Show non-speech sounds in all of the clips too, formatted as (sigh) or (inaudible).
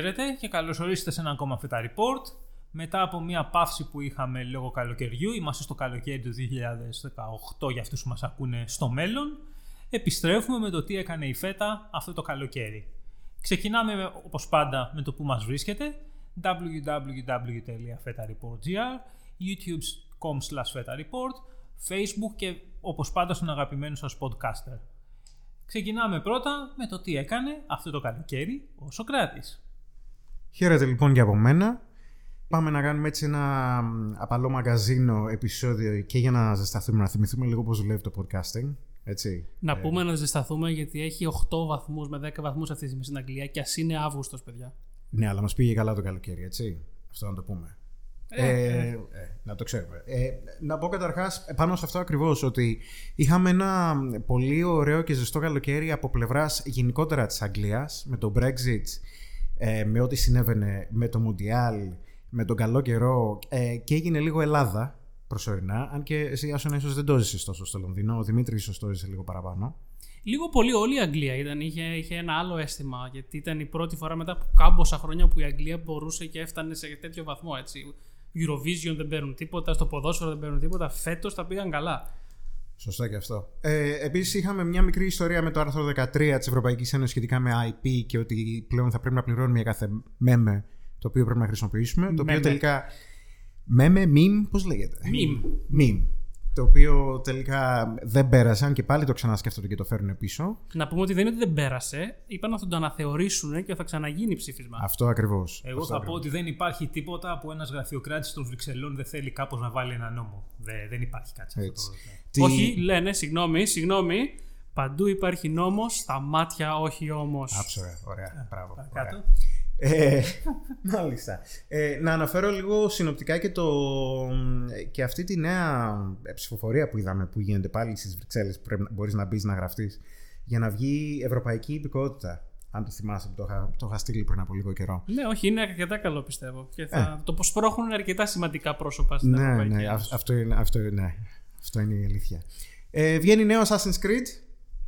Χαίρετε και καλώς ορίσατε σε ένα ακόμα Feta Report. Μετά από μια παύση που είχαμε λόγω καλοκαιριού, είμαστε στο καλοκαίρι του 2018 για αυτούς που μας ακούνε στο μέλλον, επιστρέφουμε με το τι έκανε η Φέτα αυτό το καλοκαίρι. Ξεκινάμε όπως πάντα με το που μας βρίσκεται, www.fetareport.gr, youtube.com fetareport, facebook και όπως πάντα στον αγαπημένο σας podcaster. Ξεκινάμε πρώτα με το τι έκανε αυτό το καλοκαίρι ο Σοκράτης. Χαίρετε λοιπόν και από μένα. Πάμε να κάνουμε έτσι ένα απαλό μαγκαζίνο επεισόδιο και για να ζεσταθούμε, να θυμηθούμε λίγο πώς δουλεύει το podcasting. Έτσι. Να Ε, πούμε να ζεσταθούμε γιατί έχει 8 βαθμούς με 10 βαθμούς αυτή τη στιγμή στην Αγγλία και ας είναι Αύγουστος, παιδιά. Ναι, αλλά μας πήγε καλά το καλοκαίρι, έτσι. Αυτό να το πούμε. Ε, Ε, ε. ε, να το ξέρουμε. Ε, να πω καταρχάς πάνω σε αυτό ακριβώς ότι είχαμε ένα πολύ ωραίο και ζεστό καλοκαίρι από πλευράς γενικότερα της Αγγλίας με το Brexit, ε, με ό,τι συνέβαινε με το Μουντιάλ, με τον καλό καιρό ε, και έγινε λίγο Ελλάδα προσωρινά, αν και εσύ Άσονα ίσως δεν το ζήσεις τόσο στο Λονδίνο, ο Δημήτρης ίσως το ζήσε λίγο παραπάνω. Λίγο πολύ όλη η Αγγλία ήταν, είχε, είχε ένα άλλο αίσθημα γιατί ήταν η πρώτη φορά μετά από κάμποσα χρόνια που η Αγγλία μπορούσε και έφτανε σε τέτοιο βαθμό έτσι. Eurovision δεν παίρνουν τίποτα, στο ποδόσφαιρο δεν παίρνουν τίποτα. Φέτος τα πήγαν καλά. Σωστά και αυτό. Ε, Επίσης, είχαμε μια μικρή ιστορία με το άρθρο 13 της Ευρωπαϊκής Ένωσης σχετικά με IP και ότι πλέον θα πρέπει να πληρώνουμε για κάθε μέμε το οποίο πρέπει να χρησιμοποιήσουμε. Το οποίο Μέμε. τελικά. Μέμε, meme, πώς λέγεται; Meme. Meme. Το οποίο τελικά δεν πέρασε, αν και πάλι το ξανασκέφτονται και το φέρουν πίσω. Να πούμε ότι δεν είναι ότι δεν πέρασε, είπαν να τον αναθεωρήσουν και θα ξαναγίνει ψήφισμα. Αυτό ακριβώς. Εγώ θα πω ότι δεν υπάρχει τίποτα που ένας γραφειοκράτης των Βρυξελών δεν θέλει κάπως να βάλει ένα νόμο. Δεν, δεν υπάρχει κάτι σε αυτό Έτσι. Το... Όχι, λένε, συγγνώμη, συγγνώμη. Παντού υπάρχει νόμος, στα μάτια όχι όμως. Άψογα, ωραία. Μπράβο. ωραία. Κάτω. Ε, (laughs) μάλιστα. Ε, να αναφέρω λίγο συνοπτικά και, το, και αυτή τη νέα ψηφοφορία που είδαμε που γίνεται πάλι στις Βρυξέλλες που πρέπει, να- μπορείς να μπεις να γραφτείς για να βγει ευρωπαϊκή υπηκότητα. Αν το θυμάσαι που το είχα, το είχα στείλει πριν από λίγο καιρό. Ναι, όχι, είναι αρκετά καλό πιστεύω. Και θα το σπρώχνουν αρκετά σημαντικά πρόσωπα στην Ναι, Ευρωπαϊκή ναι, Ένωση. αυ- αυτό, είναι, αυτό, ναι, αυτό είναι η αλήθεια. Ε, βγαίνει νέο Assassin's Creed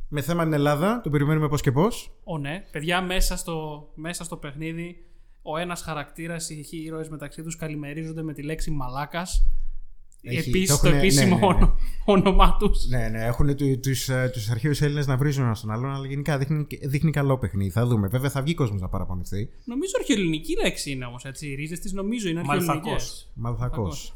με θέμα την Ελλάδα. Το περιμένουμε πώς και πώς. Ω, ναι. Παιδιά, μέσα στο, μέσα στο παιχνίδι, ο ένας χαρακτήρας, οι ήρωες μεταξύ τους καλημερίζονται με τη λέξη μαλάκας. Έχει- Επίσης, το το, έχουνε- ναι, επίσημο ναι, ναι. όνο- όνομά τους. Ναι, ναι, έχουν του, τους, ε, τους αρχαίους Έλληνες να βρίζουν ένα τον άλλον, αλλά γενικά δείχνει, δείχνει καλό παιχνίδι. Θα δούμε. Βέβαια θα βγει κόσμος να παραπονηθεί. Νομίζω αρχαιοελληνική λέξη είναι όμως, έτσι. Οι ρίζες της νομίζω είναι Μαλθακός. αρχαιοελληνικές.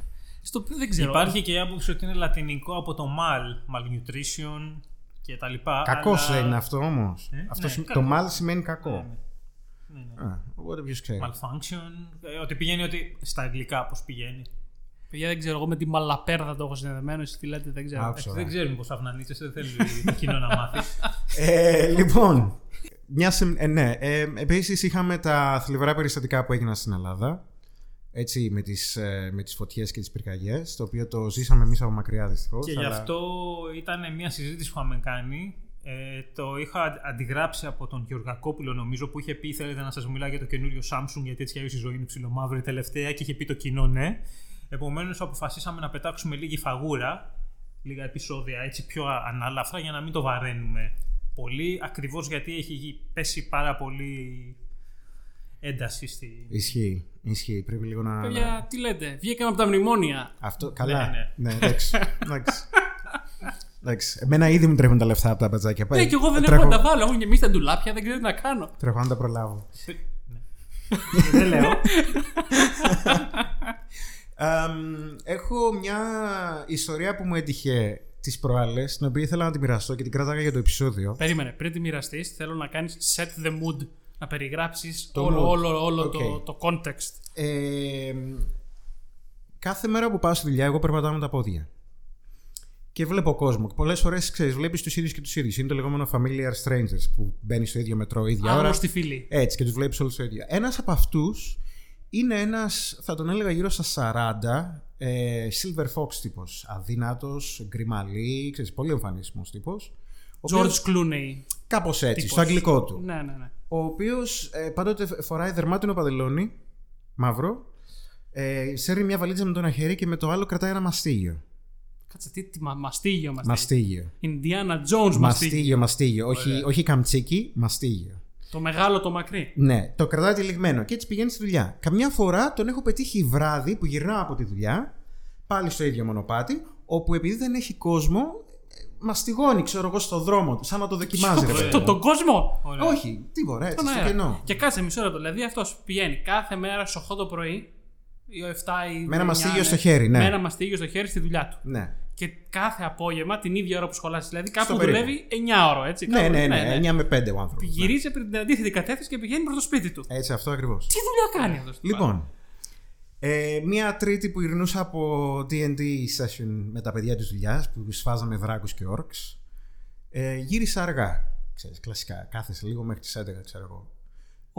Μαλθακός. Στο οποίο δεν ξέρω. Υπάρχει και η άποψη ότι είναι λατινικό από το mal, malnutrition και τα λοιπά. Κακός αλλά... είναι αυτό όμως. Ε, αυτό ναι, σημα- κακός. το mal σημαίνει κακό. Ναι, ναι, ναι. Α, οπότε ποιος ξέρει. Malfunction, ε, ότι πηγαίνει ότι στα αγγλικά πώς πηγαίνει. Παιδιά, δεν ξέρω. Εγώ με τη μαλαπέρδα το έχω συνδεδεμένο. Εσείς τι λέτε, δεν ξέρω. Άκουσα. Δεν ξέρουμε πώς αυνανίτσεσαι, δεν θέλει το κοινό να μάθει. (laughs) ε, λοιπόν, μια συμ- ε, ναι, ε, επίσης είχαμε τα θλιβερά περιστατικά που έγιναν στην Ελλάδα. Έτσι, με τις, ε, με τις φωτιές και τις πυρκαγιές, το οποίο το ζήσαμε εμείς από μακριά δυστυχώς. Και γι' αλλά- αυτό ήταν μια συζήτηση που είχαμε κάνει. Ε, το είχα αντιγράψει από τον Γεωργακόπουλο, νομίζω, που είχε πει: Θέλετε να σας μιλάω για το καινούριο Samsung, γιατί έτσι κι αλλιώς η ζωή είναι ψιλομαύρη τελευταία, και είχε πει το κοινό ναι. Επομένως, αποφασίσαμε να πετάξουμε λίγη φαγούρα, λίγα επεισόδια έτσι πιο ανάλαφρα, για να μην το βαραίνουμε πολύ. Ακριβώς γιατί έχει πέσει πάρα πολύ ένταση στη. Ισχύει, ισχύει. Πρέπει λίγο να... Παιδιά, τι λέτε; Βγήκαμε από τα μνημόνια. Αυτό, καλά. ναι. Ναι, εντάξει. εντάξει. Εντάξει. Εμένα ήδη μου τρέχουν τα λεφτά από τα μπατζάκια. Ναι, και εγώ δεν έχω Τρέχω- να τα βάλω. Έχω γεμίσει τα ντουλάπια, δεν ξέρω τι να κάνω. Τρέχω να τα προλάβω. Δεν λέω. Αμ, έχω μια ιστορία που μου έτυχε τις προάλλες, την οποία ήθελα να την μοιραστώ και την κράταγα για το επεισόδιο. Περίμενε, πριν τη μοιραστείς, θέλω να κάνεις set the mood. Να περιγράψεις Το όλο, mood. όλο, όλο Οκ. το, το context. Ε, κάθε μέρα που πάω στη δουλειά, εγώ περπατάω με τα πόδια. Και βλέπω κόσμο. Πολλές φορές ξέρεις, βλέπεις τους ίδιους και τους ίδιους. Είναι το λεγόμενο familiar strangers που μπαίνει στο ίδιο μετρό ίδια ώρα. Άγνωστοι φίλοι. Έτσι και τους βλέπεις όλους το ίδιο. Ένας από αυτούς είναι ένας, θα τον έλεγα γύρω στα 40, ε, Silver Fox τύπος. Αδύνατος, γκρι μαλλί, ξέρεις, πολύ εμφανίσιμο τύπος. George Clooney. Κάπως έτσι, τύπος. στο αγγλικό του. Ναι, ναι, ναι. Ο οποίος ε, πάντοτε φοράει δερμάτινο παντελόνι, μαύρο, ε, σέρνει μια βαλίτσα με το ένα χέρι και με το άλλο κρατάει ένα μαστίγιο. Κάτσε, τι, τι μα, μαστίγιο, μαστίγιο. Μαστίγιο. Indiana Jones μαστίγιο. Μαστίγιο, μαστίγιο. Όχι, όχι καμτσίκι, μαστίγιο. Το μεγάλο, το μακρύ. Ναι, το κρατάει τυλιγμένο και έτσι πηγαίνει στη δουλειά. Καμιά φορά τον έχω πετύχει βράδυ που γυρνάω από τη δουλειά, πάλι στο ίδιο μονοπάτι, όπου επειδή δεν έχει κόσμο, ε, μαστιγώνει, ξέρω εγώ, στο δρόμο, σαν να το δοκιμάζει. ρε Ωραία. παιδί Το, μου. τον κόσμο! Ωραία. Όχι, τίποτα, έτσι, Τον στο αέρα. κενό. Και κάτσε μισό λεπτό. Δηλαδή αυτός πηγαίνει κάθε μέρα στις 8 το πρωί ή 7 ή. Με ένα 9, μαστίγιο στο χέρι, ναι. Με ένα μαστίγιο στο χέρι στη δουλειά του. Ναι. Και κάθε απόγευμα την ίδια ώρα που σχολάσεις. Δηλαδή κάπου περίπου. δουλεύει 9 ώρα, έτσι. Ναι, κάπου- ναι, ναι, 9 με 5 ο άνθρωπος. Γυρίζει από την αντίθετη κατεύθυνση και πηγαίνει προς το σπίτι του. Έτσι, αυτό ακριβώς. Τι δουλειά κάνει αυτός. Λοιπόν, ε, μία τρίτη που γυρνούσα από D&D session με τα παιδιά της δουλειάς που σφάζαμε δράκους και όρξ ε, γύρισα αργά, ξέρεις, κλασικά, κάθεσαι λίγο μέχρι τις 11 ξέρω εγώ.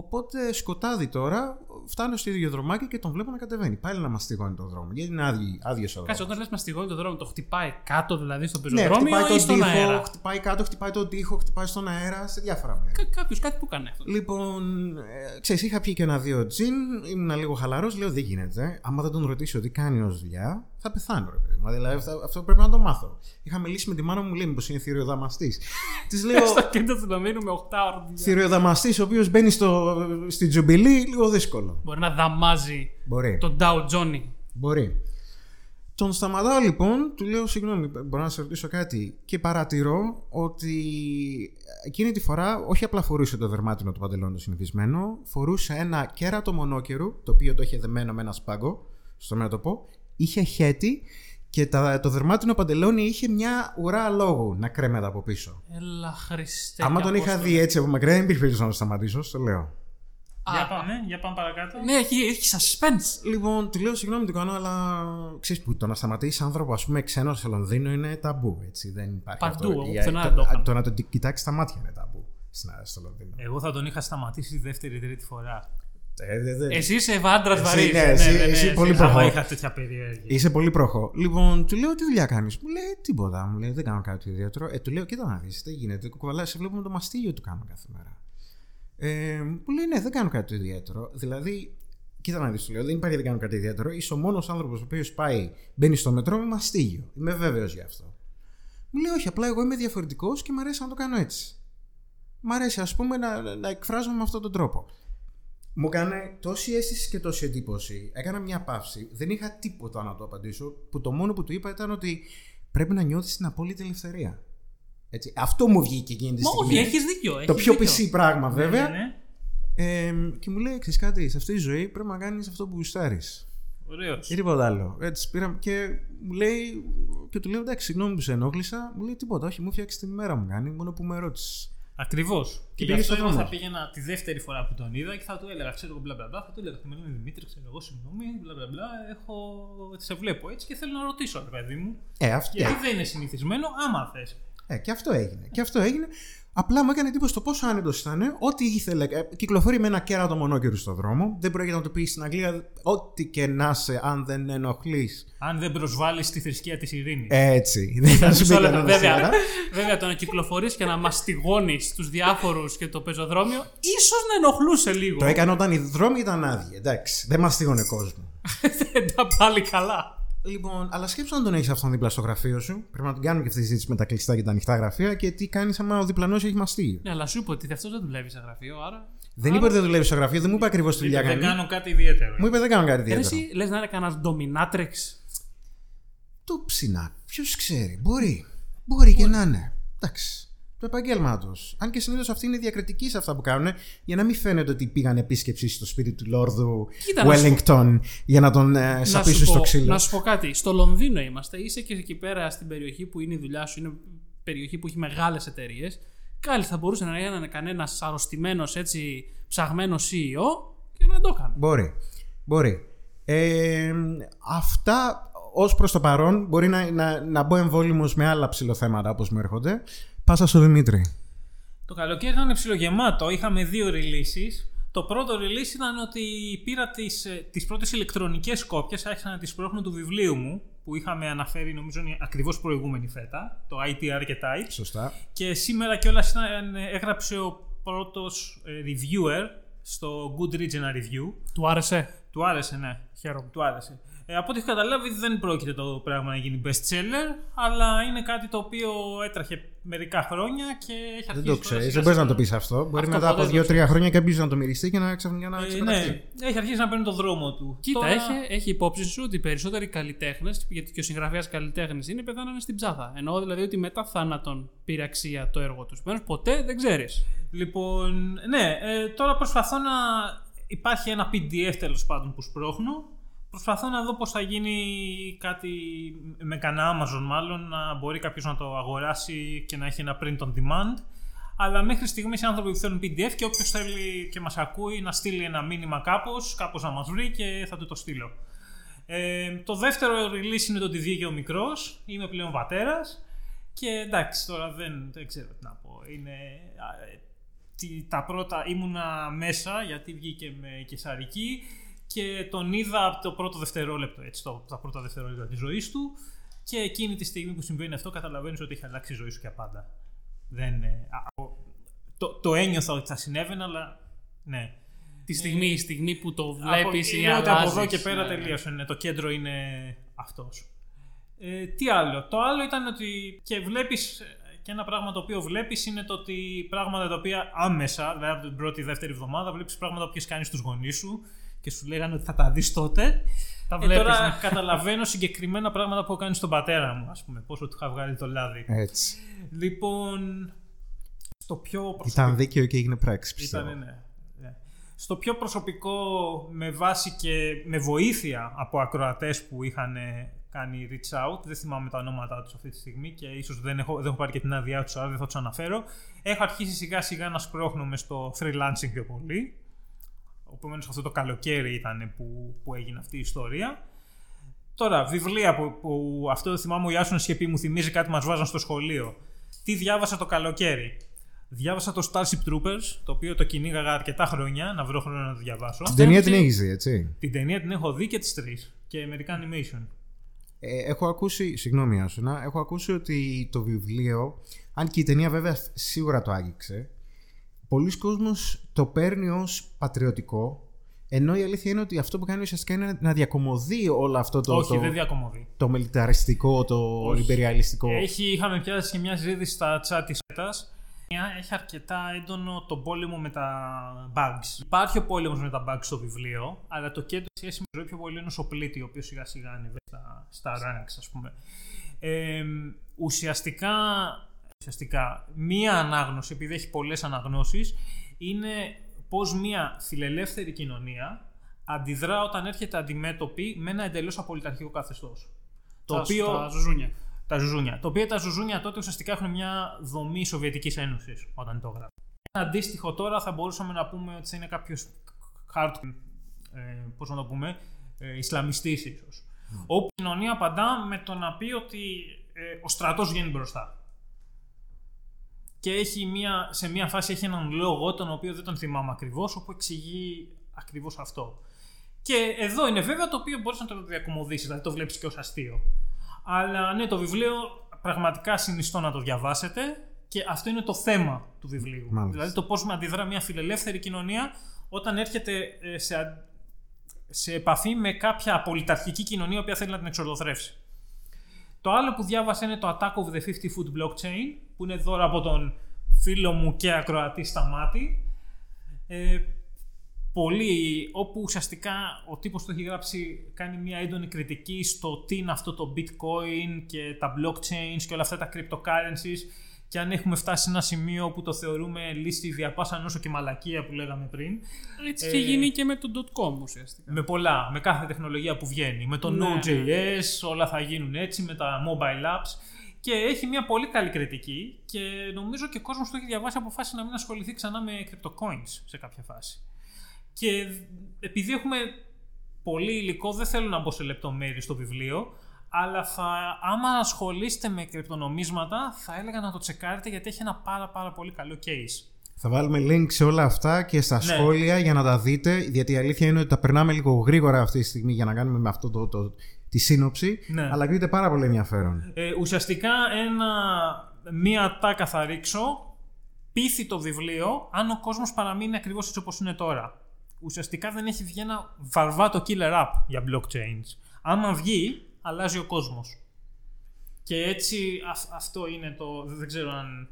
Οπότε σκοτάδι τώρα, φτάνω στο ίδιο δρομάκι και τον βλέπω να κατεβαίνει. Πάλι να μαστιγώνει τον δρόμο. Γιατί είναι άδειο, άδειος ο Κάτσε, δρόμος. όταν λες μαστιγώνει το δρόμο, το χτυπάει κάτω δηλαδή στο Ναι, πεζοδρόμιο χτυπάει ή τον στον τοίχο, αέρα; χτυπάει κάτω, χτυπάει τον τοίχο, χτυπάει στον αέρα, σε διάφορα μέρη. Κάποιος κάτι που κάνει αυτό. Λοιπόν, ε, ξέρεις, είχα πιει και ένα-δύο τζιν, ήμουν λίγο χαλαρός, λέω δεν γίνεται. Άμα δεν τον ρωτήσω τι κάνει ως δουλειά, θα πεθάνω, ρε παιδί μου. Δηλαδή αυτό, αυτό πρέπει να το μάθω. Είχα μιλήσει με τη μάνα μου, λέει μήπως είναι θηριοδαμαστής. (laughs) Της λέω, Στο κέντρο του Λονδίνου με 8 ώρα δουλειά. θηριοδαμαστής ο οποίος μπαίνει στο, στη τζουμπιλή, λίγο δύσκολο. Μπορεί να δαμάζει Μπορεί. τον Dow Johnny. Μπορεί. Τον σταματάω λοιπόν, του λέω συγγνώμη, μπορώ να σε ρωτήσω κάτι. Και παρατηρώ ότι εκείνη τη φορά όχι απλά φορούσε το δερμάτινο του παντελόνι το συνηθισμένο, φορούσε ένα κέρατο μονόκερου, το οποίο το είχε δεμένο με ένα σπάγκο, στο μέτωπο, είχε χέτι και τα, το δερμάτινο παντελόνι είχε μια ουρά λόγου να κρέμεται από πίσω. Έλα Χριστέ. Άμα και τον είχα Απόστολε. δει έτσι από μακριά, δεν υπήρχε περίπτωση να το σταματήσω, στο λέω. Για Α, πάμε, για πάμε παρακάτω. Ναι, έχει, έχει suspense. Λοιπόν, του λέω συγγνώμη το κάνω, αλλά ξέρεις που το να σταματήσει άνθρωπο, ας πούμε, ξένο σε Λονδίνο είναι ταμπού. Έτσι. Δεν υπάρχει Παντού, αυτό. εγώ Για- πουθενά το, δεν το έκανα. το να τον κοιτάξεις τα μάτια είναι ταμπού στην- στο Λονδίνο. Εγώ θα τον είχα σταματήσει τη δεύτερη τρίτη φορά. Ε, δε- δε- Εσύ είσαι άντρα Εσύ, βαρύς. ναι, εσύ- εσύ πολύ Άμα προχώ. είχα τέτοια περιέργεια. Είσαι πολύ προχώ. Λοιπόν, του λέω τι δουλειά κάνεις; Μου λέει τίποτα. Μου λέει δεν κάνω κάτι ιδιαίτερο. Ε, του λέω κοίτα να δεις, δεν γίνεται. Κουβαλάς, σε βλέπουμε το μαστίγιο του κάνω κάθε μέρα. Ε, μου λέει ναι, δεν κάνω κάτι ιδιαίτερο. Δηλαδή, κοίτα να δεις, του λέω, δεν υπάρχει δεν κάνω κάτι ιδιαίτερο. Είσαι ο μόνος άνθρωπος ο οποίος πάει, μπαίνει στο μετρό με μαστίγιο. Είμαι βέβαιος γι' αυτό. Μου λέει όχι, απλά εγώ είμαι διαφορετικός και μου αρέσει να το κάνω έτσι. Μ' αρέσει, ας πούμε, να, να εκφράζομαι με αυτόν τον τρόπο. Μου έκανε τόση αίσθηση και τόση εντύπωση. Έκανα μια παύση. Δεν είχα τίποτα να του απαντήσω. Που το μόνο που του είπα ήταν ότι πρέπει να νιώθεις την απόλυτη ελευθερία. Έτσι. Αυτό μου βγήκε εκείνη τη Μα στιγμή. όχι, έχεις δίκιο. το έχεις πιο δίκιο. PC πράγμα, βέβαια. Ναι, ναι. Ε, και μου λέει: Ξέρεις κάτι, σε αυτή τη ζωή πρέπει να κάνεις αυτό που γουστάρεις. Ωραίος. Ή τίποτα άλλο. Έτσι πήρα και μου λέει. Και του λέω: Εντάξει, συγγνώμη που σε ενόχλησα. Μου λέει: Τίποτα, όχι, μου φτιάξεις την ημέρα μου κάνει, μόνο που με ρώτησες. Ακριβώς. Και Και γι' πήγε αυτό στο εγώ θα δρόμο. πήγαινα τη δεύτερη φορά που τον είδα και θα του έλεγα, ξέρω εγώ, μπλα μπλα μπλα. Θα του έλεγα, με λένε Δημήτρη, ξέρω εγώ, συγγνώμη, μπλα μπλα μπλα. Έχω... Σε βλέπω έτσι και θέλω να ρωτήσω, ρε παιδί μου. Ε, αυτό. Γιατί δεν είναι συνηθισμένο, άμα θες. Ε, και αυτό έγινε. Και αυτό έγινε. Απλά μου έκανε εντύπωση το πόσο άνετος ήταν. Ό,τι ήθελε. ε, Κυκλοφορεί με ένα κέρατο μονόκερο στο δρόμο. Δεν πρόκειται να το πει στην Αγγλία. Ό,τι και να σε, αν δεν ενοχλείς. Αν δεν προσβάλλεις τη θρησκεία της ειρήνης. Έτσι. (laughs) Δεν θα σου πει Μισό λεπτό, κανένα βέβαια, σήμερα. (laughs) βέβαια, το να κυκλοφορείς και να μαστιγώνεις τους διάφορους και το πεζοδρόμιο, ίσως να ενοχλούσε λίγο. Το έκανε όταν οι δρόμοι ήταν άδειοι. Εντάξει. Δεν μα στίγωνε κόσμο. (laughs) Δεν τα πάλι καλά. Λοιπόν, αλλά σκέψου να τον έχεις αυτόν δίπλα στο γραφείο σου. Πρέπει να την κάνουμε και αυτή τη συζήτηση με τα κλειστά και τα ανοιχτά γραφεία και τι κάνεις άμα ο διπλανός έχει μαστίγιο. Ναι, αλλά σου είπε ότι αυτός δεν δουλεύει σε γραφείο, άρα. Δεν είπε ότι δεν δουλεύει στο γραφείο, δεν μου είπε ακριβώς τι δουλειά δεν κάνει. κάνω κάτι ιδιαίτερο. Μου είπε δεν κάνω κάτι Ε, ιδιαίτερο. Εσύ λες να είναι κανένας dominatrix. Το ψινά. Ποιος ξέρει. Μπορεί. Μπορεί και να είναι. Εντάξει. Το επαγγέλμα τους. Αν και συνήθως αυτοί είναι διακριτικοί σε αυτά που κάνουν, για να μην φαίνεται ότι πήγαν επίσκεψη στο σπίτι του Λόρδου Κοίτα, να σου Wellington για να τον ε, Να σαπίσουν σου, στο πω, ξύλο. να σου πω κάτι. Στο Λονδίνο είμαστε. Είσαι και εκεί πέρα στην περιοχή που είναι η δουλειά σου. Είναι περιοχή που έχει μεγάλες εταιρείες. Κάλλιστα θα μπορούσε να είναι κανένας αρρωστημένος έτσι ψαγμένος CEO και να το έκανε. Μπορεί. Μπορεί. Ε, αυτά ως προς το παρόν μπορεί να, να, να μπω εμβόλυμος με άλλα ψηλοθέματα όπως μου έρχονται. Πάσα στο Δημήτρη. Το καλοκαίρι ήταν ψιλογεμάτο. Είχαμε δύο releases. Το πρώτο release ήταν ότι πήρα τις, ε, τις πρώτες ηλεκτρονικές κόπιες, άρχισα να τις πρόχνω του βιβλίου μου, που είχαμε αναφέρει νομίζω είναι ακριβώς προηγούμενη φέτα, το ITR και Type. Σωστά. Και σήμερα κιόλας έγραψε ο πρώτος ε, reviewer στο Goodreads ένα review. Του άρεσε; Του άρεσε, ναι. Χαίρομαι. Του άρεσε. Ε, από ό,τι έχω καταλάβει δεν πρόκειται το πράγμα να γίνει best seller, αλλά είναι κάτι το οποίο έτρεχε μερικά χρόνια και έχει αρχίσει Δεν το ξέρεις, δεν μπορείς να το πεις αυτό. Μπορεί Αυτό μετά από ποτέ δεν το δύο-τρία χρόνια κάποιο να το μυριστεί και να ξαφνικά να Ε, ξεπεταχτεί. ναι, έχει αρχίσει να παίρνει το δρόμο του. Κοίτα, Τώρα- έχει, έχει υπόψη σου ότι οι περισσότεροι καλλιτέχνες, γιατί και ο συγγραφέας καλλιτέχνης είναι, πεθάνανε στην ψάθα. Εννοώ δηλαδή ότι μετά θάνατον πήρε αξία το έργο του. Επομένως, ποτέ δεν ξέρεις. Λοιπόν, ναι, ε, τώρα προσπαθώ να. Υπάρχει ένα PDF τέλος πάντων που σπρώχνω. Προσπαθώ να δω πώς θα γίνει κάτι με κανένα Amazon μάλλον, να μπορεί κάποιος να το αγοράσει και να έχει ένα print on demand. Αλλά μέχρι στιγμής οι άνθρωποι που θέλουν PDF και όποιος θέλει και μας ακούει να στείλει ένα μήνυμα κάπως, κάπως να μας βρει και θα του το στείλω. Ε, το δεύτερο release είναι το ότι βγήκε ο μικρός, είμαι πλέον πατέρας και εντάξει τώρα δεν, δεν ξέρω τι να πω. Είναι, α, ε, τι- τα πρώτα ήμουνα μέσα γιατί βγήκε με κεσαρική και τον είδα από το πρώτο δευτερόλεπτο, έτσι, το, τα πρώτα δευτερόλεπτα της ζωής του και εκείνη τη στιγμή που συμβαίνει αυτό καταλαβαίνεις ότι έχει αλλάξει η ζωή σου για πάντα. Δεν, ε, α, ο- το, το ένιωθα ότι θα συνέβαινε, αλλά ναι. Τη στιγμή, η στιγμή που το Από- βλέπεις ή είναι ότι από αλλάζεις. εδώ και πέρα Ναι. τελείωσε. Ναι, το κέντρο είναι αυτός. Ε, τι άλλο; Το άλλο ήταν ότι και βλέπεις και ένα πράγμα το οποίο βλέπεις είναι το ότι πράγματα τα οποία άμεσα, δηλαδή από την πρώτη ή δεύτερη εβδομάδα, βλέπεις πράγματα που έχεις κάνει στους γονείς σου και σου λέγανε ότι θα τα δεις τότε. Τα Ε, βλέπεις. τώρα ναι. (laughs) καταλαβαίνω συγκεκριμένα πράγματα που έχω κάνει στον πατέρα μου, ας πούμε, πόσο του είχα βγάλει το λάδι. Έτσι. Λοιπόν, στο πιο προσωπικό... Ήταν δίκαιο και έγινε πράξη, πιστεύω. Ήτανε, ναι. ναι. Στο πιο προσωπικό, με βάση και με βοήθεια από ακροατές που είχαν ε, κάνει reach out, δεν θυμάμαι τα ονόματά τους αυτή τη στιγμή και ίσως δεν έχω, δεν έχω πάρει και την άδειά τους, άρα δεν θα τους αναφέρω. Έχω αρχίσει σιγά σιγά να σπρώχνομαι στο freelancing πιο πολύ. Επομένως αυτό το καλοκαίρι ήταν που, που έγινε αυτή η ιστορία. Τώρα, βιβλία που, που αυτό το θυμάμαι ο Ιάσονας είχε πει, μου θυμίζει κάτι μας βάζαν στο σχολείο. Τι διάβασα το καλοκαίρι; Διάβασα το Starship Troopers, το οποίο το κυνήγαγα αρκετά χρόνια, να βρω χρόνο να το διαβάσω. Την ταινία την έχεις δει, έτσι; Την ταινία την έχω δει και τις τρεις. Και μερικά animation. Ε, έχω ακούσει, συγγνώμη Άσονα, έχω ακούσει ότι το βιβλίο, αν και η ταινία βέβαια σίγουρα το άγγιξε, πολλοί κόσμος το παίρνει ως πατριωτικό, ενώ η αλήθεια είναι ότι αυτό που κάνει ουσιαστικά είναι να διακομωδεί όλο αυτό το, Όχι, το, δεν διακομωδεί. το μιλιταριστικό, το Όχι. υπεριαλιστικό. Έχει, είχαμε πιάσει και μια συζήτηση στα chat της ΕΤΑΣ. Έχει αρκετά έντονο τον πόλεμο με τα bugs. Υπάρχει ο πόλεμος με τα bugs στο βιβλίο, αλλά το κέντρο σχέση με τη ζωή πιο πολύ είναι ο Σοπλίτη, ο οποίος σιγά σιγά ανεβαίνει στα, στα ranks, ας πούμε. Ε, ουσιαστικά, ουσιαστικά, μία ανάγνωση, επειδή έχει πολλές αναγνώσεις, είναι πώς μία φιλελεύθερη κοινωνία αντιδρά όταν έρχεται αντιμέτωπη με ένα εντελώς απολυταρχικό καθεστώς. Το Τα- οποίο Τα ζουζούνια. τα ζουζούνια. Το οποίο τα ζουζούνια τότε ουσιαστικά έχουν μια δομή Σοβιετικής Ένωσης όταν το γράφει. Ένα αντίστοιχο τώρα θα μπορούσαμε να πούμε ότι θα είναι κάποιος hard. Ε, πώς να το πούμε, ε, Ισλαμιστής ίσως. Όπου η κοινωνία απαντά με το να πει ότι ε, ο στρατός βγαίνει μπροστά. Και έχει μια, σε μια φάση έχει έναν λόγο, τον οποίο δεν τον θυμάμαι ακριβώς, όπου εξηγεί ακριβώς αυτό. Και εδώ είναι βέβαια το οποίο μπορείς να το διακομωδήσεις, δηλαδή το βλέπεις και ως αστείο. Αλλά ναι, το βιβλίο πραγματικά συνιστώ να το διαβάσετε και αυτό είναι το θέμα του βιβλίου. Μάλιστα. Δηλαδή το πώς με αντιδρά μια φιλελεύθερη κοινωνία όταν έρχεται ε, σε, α- σε επαφή με κάποια απολυταρχική κοινωνία που θέλει να την εξορδοθρεύσει. Το άλλο που διάβασα είναι το Attack of the 50 Foot Blockchain που είναι δώρα από τον φίλο μου και ακροατή Σταμάτη. Ε, πολύ, όπου ουσιαστικά ο τύπος το έχει γράψει, κάνει μια έντονη κριτική στο τι είναι αυτό το bitcoin και τα blockchains και όλα αυτά τα cryptocurrencies και αν έχουμε φτάσει σε ένα σημείο που το θεωρούμε λύση διαπάσαν όσο και μαλακία που λέγαμε πριν. Έτσι Ε, είχε γίνει και με το .com ουσιαστικά. Με πολλά, με κάθε τεχνολογία που βγαίνει. Με το Ναι. Node.js όλα θα γίνουν έτσι, με τα mobile apps. Και έχει μια πολύ καλή κριτική και νομίζω και ο κόσμος που το έχει διαβάσει αποφάσισε να μην ασχοληθεί ξανά με cryptocurrencies σε κάποια φάση. Και επειδή έχουμε πολύ υλικό, δεν θέλω να μπω σε λεπτομέρειες στο βιβλίο, αλλά θα, άμα ασχολείστε με κρυπτονομίσματα, θα έλεγα να το τσεκάρετε γιατί έχει ένα πάρα πάρα πολύ καλό case. Θα βάλουμε link σε όλα αυτά και στα Ναι. σχόλια για να τα δείτε, γιατί η αλήθεια είναι ότι τα περνάμε λίγο γρήγορα αυτή τη στιγμή για να κάνουμε με αυτό το, το, τη σύνοψη, Ναι. αλλά κρίνεται πάρα πολύ ενδιαφέρον. Ε, ουσιαστικά ένα, μία τάκα θα ρίξω, πείθει το βιβλίο, αν ο κόσμος παραμείνει ακριβώς έτσι όπως είναι τώρα. Ουσιαστικά δεν έχει βγει ένα βαρβάτο killer app για blockchains. Άμα βγει, αλλάζει ο κόσμος. Και έτσι αυ- αυτό είναι το. Δεν ξέρω αν.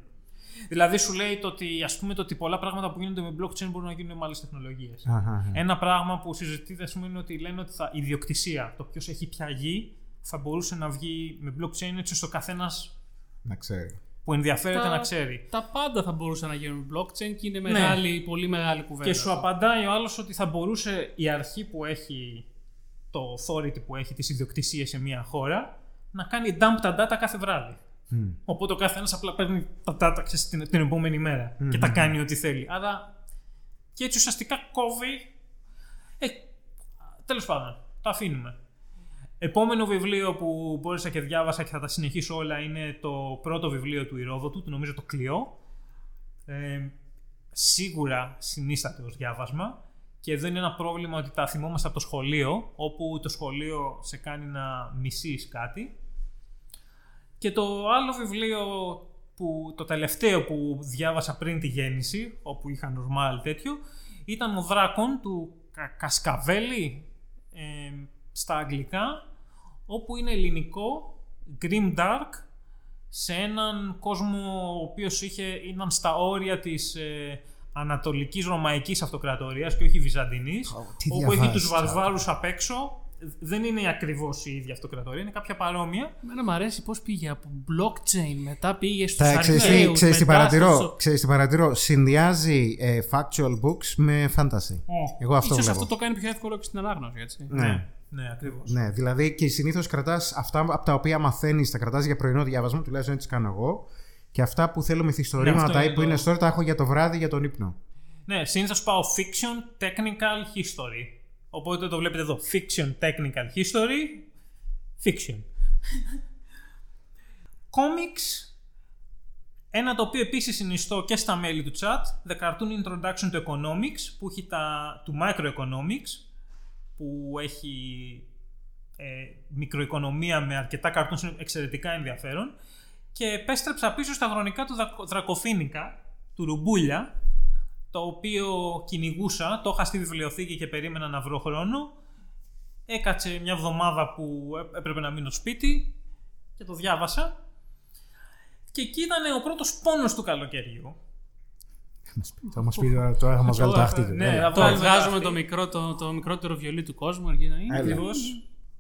Δηλαδή σου λέει το ότι, ας πούμε, το ότι πολλά πράγματα που γίνονται με blockchain μπορούν να γίνουν με άλλες τεχνολογίες. Αχα, αχα. Ένα πράγμα που συζητείται ας πούμε, είναι ότι λένε ότι θα, η ιδιοκτησία, το ποιος έχει πια γη, θα μπορούσε να βγει με blockchain έτσι ώστε ο καθένας Να ξέρει. που ενδιαφέρεται Τα- να ξέρει. Τα πάντα θα μπορούσαν να γίνουν με blockchain και είναι Ναι. μεγάλη, πολύ μεγάλη κουβέντα. Και σου απαντάει ο άλλος ότι θα μπορούσε η αρχή που έχει το authority που έχει τις ιδιοκτησίες σε μια χώρα να κάνει dump τα data κάθε βράδυ. Μμ. Οπότε ο καθένας απλά παίρνει τα data ξέρεις, την, την επόμενη μέρα και τα κάνει ό,τι θέλει. Άρα και έτσι ουσιαστικά κόβει. Ε, Τέλος πάντων, το αφήνουμε. Επόμενο βιβλίο που μπόρεσα και διάβασα και θα τα συνεχίσω όλα είναι το πρώτο βιβλίο του Ηρόδοτου, το νομίζω το Κλειό. Ε, σίγουρα συνίσταται ως διάβασμα και εδώ είναι ένα πρόβλημα ότι τα θυμόμαστε από το σχολείο όπου το σχολείο σε κάνει να μισείς κάτι. Και το άλλο βιβλίο που το τελευταίο που διάβασα πριν τη γέννηση όπου είχα normal τέτοιο ήταν ο Δράκον του Κα- Κασκαβέλη ε, στα αγγλικά όπου είναι ελληνικό Grim Dark σε έναν κόσμο ο οποίος είχε, ήταν στα όρια της ε, Ανατολικής Ρωμαϊκής Αυτοκρατορίας και όχι Βυζαντινής Ω, τι όπου έχει διαβάζεις τους τώρα. βαρβάρους απ' έξω δεν είναι ακριβώς η ίδια αυτοκρατορία, είναι κάποια παρόμοια Εμένα μου αρέσει πώς πήγε από blockchain, μετά πήγε στους Τα ξέρεις τι- αρχαίους, ξέρεις τι μετά παρατηρώ. στο- Ξέρεις τι παρατηρώ. Συνδυάζει ε, factual books με fantasy. Εγώ αυτό Ίσως βλέπω. αυτό το κάνει πιο εύκολο και στην ανάγνωση, έτσι. Ναι. ναι ακριβώς Ναι, δηλαδή και συνήθως κρατάς αυτά από τα οποία μαθαίνεις, τα κρατάς για πρωινό διάβασμα, τουλάχιστον έτσι κάνω εγώ. Και αυτά που θέλω Ναι, μυθιστορήματα αυτό ή είναι που το- είναι story τα έχω για το βράδυ για τον ύπνο. Ναι, συνήθως πάω fiction, technical, history. Οπότε το βλέπετε εδώ. Fiction, technical, history. Fiction. Comics. Ένα το οποίο επίσης συνιστώ και στα μέλη του chat. The Cartoon Introduction to Economics που έχει τα, του Microeconomics που έχει ε, μικροοικονομία με αρκετά cartoons εξαιρετικά ενδιαφέρον και επέστρεψα πίσω στα γρονικά του Δρακοφίνικα, του Ρουμπούλια, το οποίο κυνηγούσα, το είχα στη βιβλιοθήκη και περίμενα να βρω χρόνο. Έκατσε μια εβδομάδα που έπρεπε να μείνω σπίτι και το διάβασα. Και εκεί ήταν ο πρώτος πόνος του καλοκαιριού. Θα μας πει τώρα, θα μας βγάλει το άχτιδο. Ναι, το βγάζουμε το μικρό, μικρότερο βιολί του κόσμου. Ακριβώς.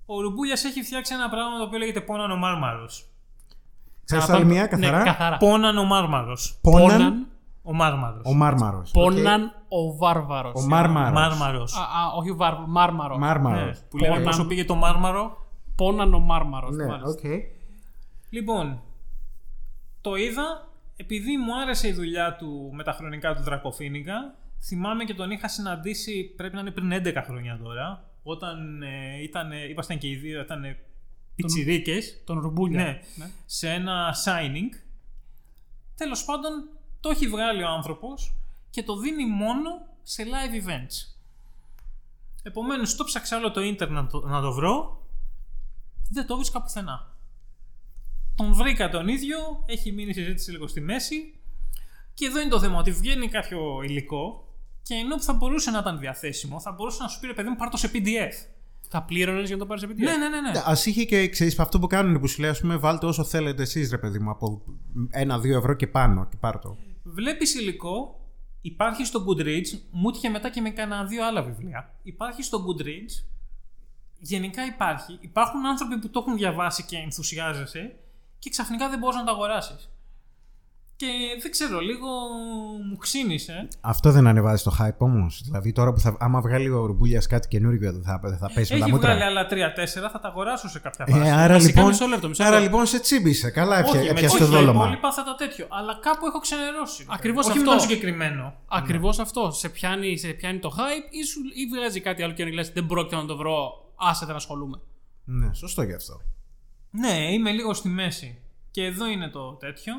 Ο Ρουμπούλια έχει φτιάξει ένα πράγμα το οποίο λέγεται Πόνανο Μάρμαρος. 4-1 ναι, καθαρά. Ναι, καθαρά; Πόναν ο Μάρμαρος. Πόναν, ο Μάρμαρος. Ο Μάρμαρος. Πόναν ο Βάρβαρος. Ο Μάρμαρος. Α, όχι ο Μάρμαρο. Μάρμαρος. Ναι. Που λέγαμε πόσο πήγε το Μάρμαρο. Πόναν ο Μάρμαρος. Ναι. Λοιπόν, το είδα επειδή μου άρεσε η δουλειά του με τα χρονικά του Δρακοφίνικα. Θυμάμαι και τον είχα συναντήσει, πρέπει να είναι πριν 11 χρόνια τώρα, όταν ε, ήταν, ήμασταν και οι δύο, ήταν ε, πιτσιρίκες, Τον Ρουμπούλια. ναι, σε ένα signing. Τέλος πάντων, το έχει βγάλει ο άνθρωπος και το δίνει μόνο σε live events. Επομένως, το ψάξα όλο το ίντερνετ να το, να το βρω, δεν το βρίσκα πουθενά. Τον βρήκα τον ίδιο, έχει μείνει η συζήτηση λίγο στη μέση και εδώ είναι το θέμα, ότι βγαίνει κάποιο υλικό και ενώ που θα μπορούσε να ήταν διαθέσιμο, θα μπορούσε να σου πει ρε παιδί μου πάρ' το σε PDF. Θα πλήρωνες για να το πάρεις σε PDF. Ναι, ναι, ναι. ναι. Α είχε και ξέρεις αυτό που κάνουν που σου λέει, ας πούμε, βάλτε όσο θέλετε εσείς, ρε παιδί μου, από ένα-δύο ευρώ και πάνω και πάρ' το. Βλέπεις υλικό, υπάρχει στο Goodreads, μου έτυχε μετά και με κανένα δύο άλλα βιβλία. Υπάρχει στο Goodreads, γενικά υπάρχει. Υπάρχουν άνθρωποι που το έχουν διαβάσει και ενθουσιάζεσαι και ξαφνικά δεν μπορείς να το αγοράσεις. Και δεν ξέρω, λίγο μου ξύνησε. Αυτό δεν ανεβάζει το hype όμως. Δηλαδή τώρα που θα, άμα βγάλει ο Ρουμπούλιας κάτι καινούργιο, δεν θα, δεν θα πέσει με τα Έχει μούτρα. βγάλει άλλα 3-4, θα τα αγοράσω σε κάποια φάση. Ε, άρα Βασικά, λοιπόν, μισό λεπτό, μισό άρα λεπτό. λοιπόν σε τσίμπησε. Καλά όχι, έπια, με έπιασε όχι, το τα δόλωμα. υπόλοιπα θα τα τέτοιο. Αλλά κάπου έχω ξενερώσει. Ακριβώς όχι αυτό. με το συγκεκριμένο. Ακριβώς αυτό. Σε πιάνει, σε πιάνει το hype ή, σου, ή βγάζει κάτι άλλο και λες: Δεν πρόκειται να το βρω. Άσε δεν ασχολούμαι. Ναι, σωστό γι' αυτό. Ναι, είμαι λίγο στη μέση. Και εδώ είναι το τέτοιο.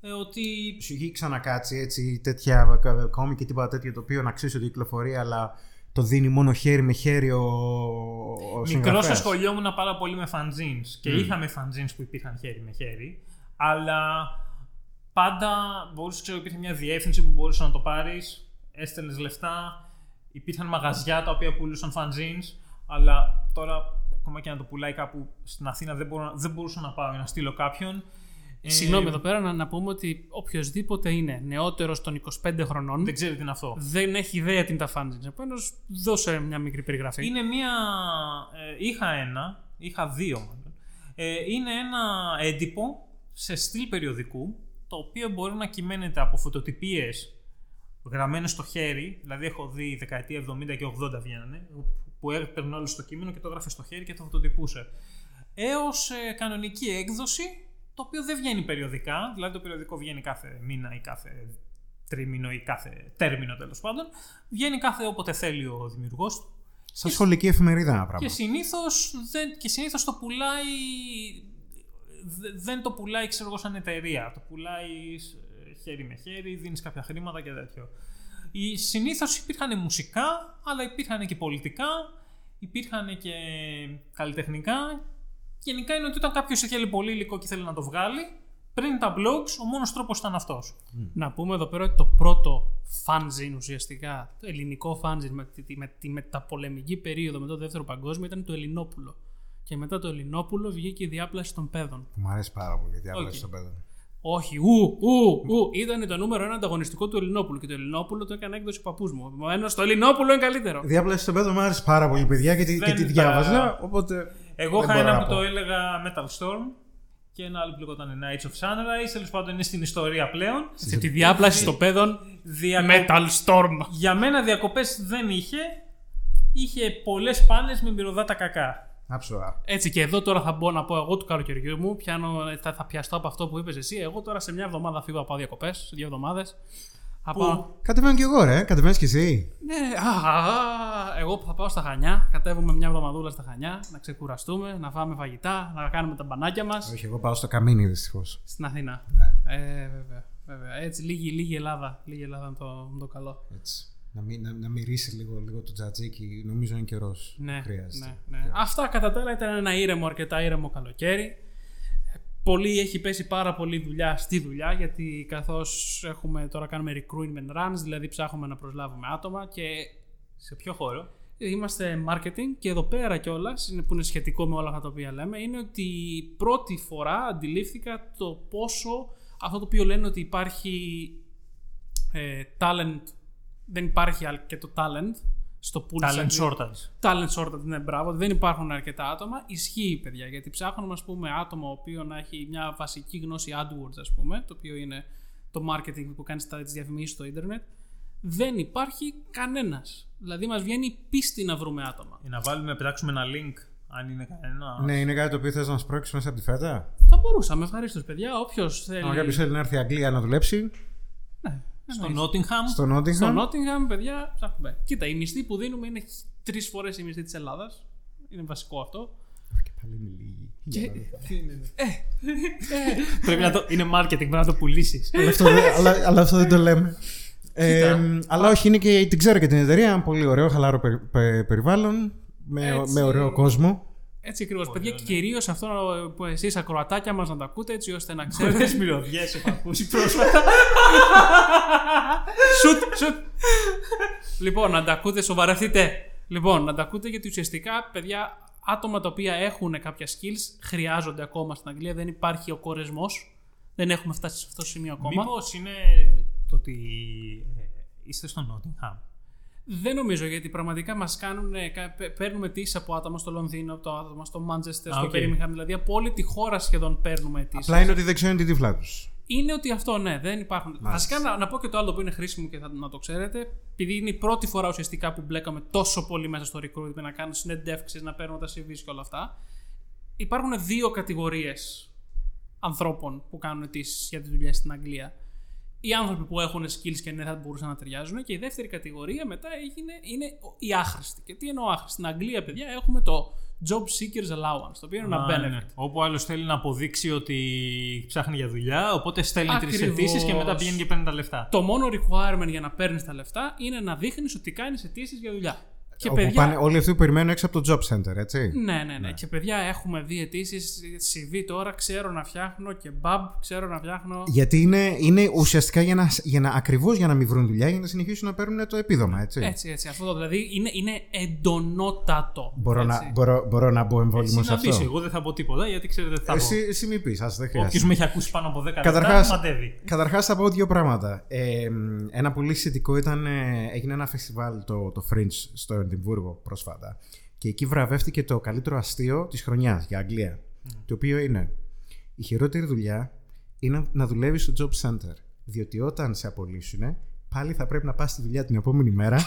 Ε, ότι Σου έχει ξανακάτσει έτσι τέτοια κόμι και τίποτα τέτοιο το οποίο να ξέρεις ότι κυκλοφορεί, αλλά το δίνει μόνο χέρι με χέρι ο, ο Μικρός συγγραφέας. ασχολιόμουν πάρα πολύ με fanzines και είχαμε fanzines που υπήρχαν χέρι με χέρι, αλλά πάντα μπορούσες, ξέρω, υπήρχε μια διεύθυνση που μπορούσες να το πάρεις, έστελνες λεφτά, υπήρχαν μαγαζιά τα οποία πουλούσαν fanzines, αλλά τώρα ακόμα και να το πουλάει κάπου στην Αθήνα δεν, μπορώ, να- δεν μπορούσα να πάω για να στείλω κάποιον. Ε, Συγγνώμη, εδώ πέρα να, να πούμε ότι οποιοδήποτε είναι νεότερος των 25 χρονών Δεν ξέρει τι είναι αυτό. δεν έχει ιδέα τι είναι τα fanzines. Επομένως, δώσε μια μικρή περιγραφή. Είναι μία. ε, είχα ένα, είχα δύο μάλλον. Ε, είναι ένα έντυπο σε στυλ περιοδικού, το οποίο μπορεί να κυμαίνεται από φωτοτυπίες γραμμένες στο χέρι, δηλαδή έχω δει δεκαετία 70 και 80 βγαίνανε, που έπαιρνε όλο στο κείμενο και το έγραφε στο χέρι και το φωτοτυπούσε. Έως ε, κανονική έκδοση, το οποίο δεν βγαίνει περιοδικά, δηλαδή το περιοδικό βγαίνει κάθε μήνα ή κάθε τρίμηνο ή κάθε τέρμινο τέλος πάντων. Βγαίνει κάθε όποτε θέλει ο δημιουργός του. Σαν σχολική εφημερίδα ένα Και πράγμα. συνήθως, δεν, και συνήθως το πουλάει δε- δεν το πουλάει ξέρω εγώ σαν εταιρεία το πουλάει σ- χέρι με χέρι δίνεις κάποια χρήματα και τέτοιο Οι- συνήθως υπήρχαν μουσικά αλλά υπήρχαν και πολιτικά υπήρχαν και καλλιτεχνικά γενικά είναι ότι όταν κάποιος ήθελε πολύ υλικό και ήθελε να το βγάλει πριν τα blogs ο μόνος τρόπος ήταν αυτός Να πούμε εδώ πέρα ότι το πρώτο fanzine ουσιαστικά, το ελληνικό fanzine με τη, με τη μεταπολεμική περίοδο μετά το δεύτερο παγκόσμιο ήταν το Ελληνόπουλο. Και μετά το Ελληνόπουλο βγήκε η Διάπλαση των Παίδων. Που μου αρέσει πάρα πολύ η Διάπλαση Οκ. των Παίδων. Όχι, ου, ου, ου. Ήταν το νούμερο ένα ανταγωνιστικό του Ελληνόπουλου. Και το Ελληνόπουλο το έκανε έκδοση παππούς μου. Επομένως, το Ελληνόπουλο είναι καλύτερο. Η διάπλαση των παιδών μου άρεσε πάρα πολύ, παιδιά, και τη, Δεν και τη τα- διάβαζα. Οπότε. Εγώ δεν είχα μπορώ ένα να που πω. το έλεγα Metal Storm και ένα άλλο που λεγόταν Nights of Sunrise. Τέλος πάντων είναι στην ιστορία πλέον. Σε τη διάπλαση των παιδών Διακο... Metal Storm. Για μένα διακοπές δεν είχε. Είχε πολλές πάνες με μυρωδάτα κακά. Άψογα. Έτσι και εδώ τώρα θα μπω να πω εγώ του καλοκαιριού μου. Πιάνω, θα, θα πιαστώ από αυτό που είπες εσύ. Εγώ τώρα σε μια εβδομάδα φύγω από διακοπές, σε δύο εβδομάδες. Πού; Κατεβαίνω κι εγώ, ρε. Κατεβαίνεις κι εσύ. Ναι, α, α, εγώ θα πάω στα Χανιά. Κατέβουμε μια εβδομαδούλα στα Χανιά να ξεκουραστούμε, να φάμε φαγητά, να κάνουμε τα μπανάκια μας Όχι, εγώ πάω στο καμίνι δυστυχώς. στην Αθήνα. Ναι. Ε, βέβαια, βέβαια. Έτσι, λίγη, λίγη Ελλάδα. Λίγη Ελλάδα είναι το, είναι το καλό. Έτσι. Να, μι, να, να μυρίσεις λίγο, λίγο το τζατζίκι, νομίζω είναι καιρός. Ναι, Χρειάζεται. ναι, ναι. Αυτά κατά τα άλλα ήταν ένα ήρεμο, αρκετά ήρεμο καλοκαίρι. Πολύ έχει πέσει πάρα πολύ δουλειά στη δουλειά γιατί καθώς έχουμε τώρα κάνουμε recruitment runs, δηλαδή ψάχνουμε να προσλάβουμε άτομα και Σε ποιο χώρο; είμαστε marketing και εδώ πέρα κιόλας, που είναι σχετικό με όλα αυτά τα οποία λέμε, είναι ότι πρώτη φορά αντιλήφθηκα το πόσο αυτό το οποίο λένε ότι υπάρχει ε, talent, δεν υπάρχει αρκετό talent στο pool της Talent Αγγλίας. shortage. Talent shortage, ναι, μπράβο. Δεν υπάρχουν αρκετά άτομα. Ισχύει, παιδιά, γιατί ψάχνουμε, ας πούμε, άτομο ο οποίο να έχει μια βασική γνώση AdWords, ας πούμε, το οποίο είναι το marketing που κάνει τις διαφημίσεις στο ίντερνετ. Δεν υπάρχει κανένας. Δηλαδή, μας βγαίνει η πίστη να βρούμε άτομα. Για να βάλουμε, πετάξουμε ένα link, αν είναι κανένα. Ναι, είναι κάτι το οποίο θες να σπρώξει μέσα από τη φέτα; Θα μπορούσαμε, ευχαρίστως, παιδιά. Όποιος θέλει. Αν κάποιος θέλει να έρθει η Αγγλία να δουλέψει, Ναι, Στο εννοείται. Nottingham. στο Νότιγχαμ. Στο Nottingham, παιδιά, ψάχνουμε. Κοίτα, η μισθή που δίνουμε είναι τρεις φορές η μισθή της Ελλάδας. Είναι βασικό αυτό. Και πάλι είναι λίγη. Και- Πρέπει να το... Είναι marketing, πρέπει να το πουλήσεις. αλλά, αυτό, δεν- αλλά, αλλά αυτό δεν το λέμε. Ε, αλλά όχι, είναι και, την ξέρω και την εταιρεία. Ένα πολύ ωραίο, χαλάρο περι- πε- περιβάλλον. Με, Έτσι. με ωραίο κόσμο. Έτσι ακριβώς. Παιδιά, ναι. και κυρίως αυτό που εσείς ακροατάκια μας να τα ακούτε, έτσι ώστε να ξέρετε. Πολλέ μυρωδιές έχω ακούσει (laughs) πρόσφατα. Σουτ, σουτ. λοιπόν, να τα ακούτε, σοβαρευτείτε. Λοιπόν, να τα ακούτε γιατί ουσιαστικά, παιδιά, άτομα τα οποία έχουν κάποια skills χρειάζονται ακόμα στην Αγγλία. Δεν υπάρχει ο κορεσμός. Δεν έχουμε φτάσει σε αυτό το σημείο ακόμα. Μήπως είναι το ότι ε, είστε στο Nottingham; Δεν νομίζω γιατί πραγματικά μας κάνουν. ε, κα- πε- Παίρνουμε αιτήσεις από άτομα στο Λονδίνο, από το άτομα στο Μάντσεστερ, Α, στο οκ. Birmingham. Δηλαδή από όλη τη χώρα σχεδόν παίρνουμε αιτήσεις. Απλά είναι ότι δεν ξέρουν την τύφλα τους. Είναι ότι αυτό, ναι, δεν υπάρχουν. Βασικά να, να πω και το άλλο που είναι χρήσιμο και θα, να το ξέρετε. Επειδή είναι η πρώτη φορά ουσιαστικά που μπλέκαμε τόσο πολύ μέσα στο recruitment, να κάνω συνεντεύξεις, να παίρνω τα CVs και όλα αυτά. Υπάρχουν δύο κατηγορίες ανθρώπων που κάνουν αιτήσεις για τη δουλειά στην Αγγλία. Οι άνθρωποι που έχουν skills και ναι, θα μπορούσαν να ταιριάζουν. Και η δεύτερη κατηγορία μετά έγινε, είναι οι άχρηστοι. Και τι εννοώ άχρηστοι. Στην Αγγλία, παιδιά, έχουμε το Job Seekers Allowance, το οποίο είναι ένα Α, benefit. ναι. Όπου άλλος θέλει να αποδείξει ότι ψάχνει για δουλειά, οπότε στέλνει τρεις Ακριβώς. αιτήσεις και μετά πηγαίνει και παίρνει τα λεφτά. Το μόνο requirement για να παίρνεις τα λεφτά είναι να δείχνεις ότι κάνεις αιτήσεις για δουλειά. Και Όπου παιδιά, πάνε, όλοι αυτοί που περιμένουν έξω από το job center, έτσι. Ναι, ναι, ναι, Και παιδιά, έχουμε δει αιτήσεις CV τώρα. Ξέρω να φτιάχνω και μπαμπ, ξέρω να φτιάχνω. Γιατί είναι, είναι ουσιαστικά για να, για να, ακριβώς για να μην βρουν δουλειά, για να συνεχίσουν να παίρνουν το επίδομα, έτσι. Έτσι, έτσι. Αυτό το δηλαδή είναι, είναι εντονότατο. Μπορώ, έτσι. να, μπορώ, μπορώ να μπω εμβόλυμο Εσύ σε να πεις, αυτό. εγώ δεν θα πω τίποτα γιατί ξέρετε τι θα πω. Εσύ, εσύ μη πεις, ας δεν Όποιος χρειάζεται. με έχει ακούσει πάνω από 10 λεπτά, Καταρχάς, μαντεύει. καταρχάς θα πω δύο πράγματα. Ε, μ, ένα πολύ σχετικό ήταν, ε, έγινε ένα φεστιβάλ το, το Fringe στο Εδιμβούργο πρόσφατα και εκεί βραβεύτηκε το καλύτερο αστείο της χρονιάς για Αγγλία. Το οποίο είναι η χειρότερη δουλειά είναι να δουλεύεις στο job center. Διότι όταν σε απολύσουν, πάλι θα πρέπει να πας στη δουλειά την επόμενη μέρα